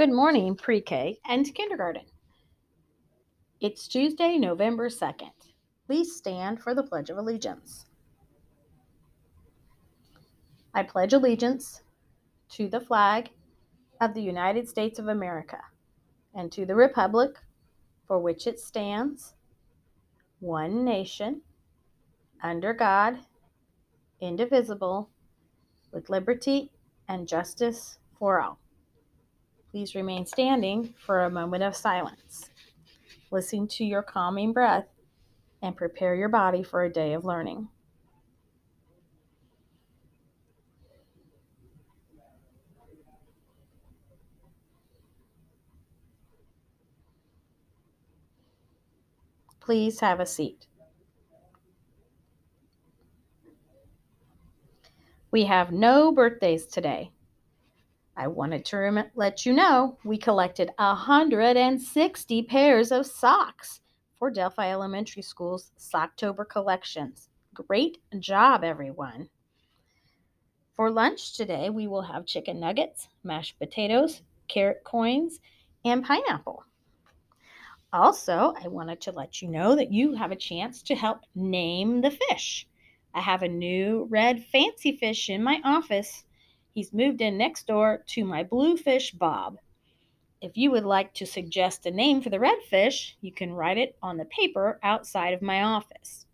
Good morning, pre K and kindergarten. It's Tuesday, November 2nd. Please stand for the Pledge of Allegiance. I pledge allegiance to the flag of the United States of America and to the Republic for which it stands, one nation, under God, indivisible, with liberty and justice for all. Please remain standing for a moment of silence. Listen to your calming breath and prepare your body for a day of learning. Please have a seat. We have no birthdays today. I wanted to rem- let you know we collected 160 pairs of socks for Delphi Elementary School's Socktober collections. Great job, everyone. For lunch today, we will have chicken nuggets, mashed potatoes, carrot coins, and pineapple. Also, I wanted to let you know that you have a chance to help name the fish. I have a new red fancy fish in my office. He's moved in next door to my bluefish Bob. If you would like to suggest a name for the redfish, you can write it on the paper outside of my office.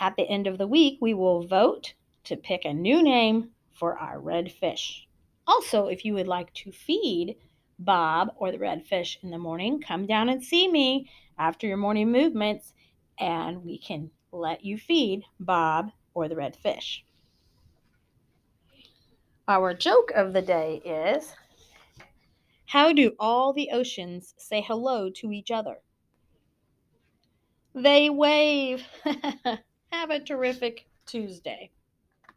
At the end of the week, we will vote to pick a new name for our redfish. Also, if you would like to feed Bob or the redfish in the morning, come down and see me after your morning movements and we can let you feed Bob or the red fish. Our joke of the day is How do all the oceans say hello to each other? They wave. Have a terrific Tuesday.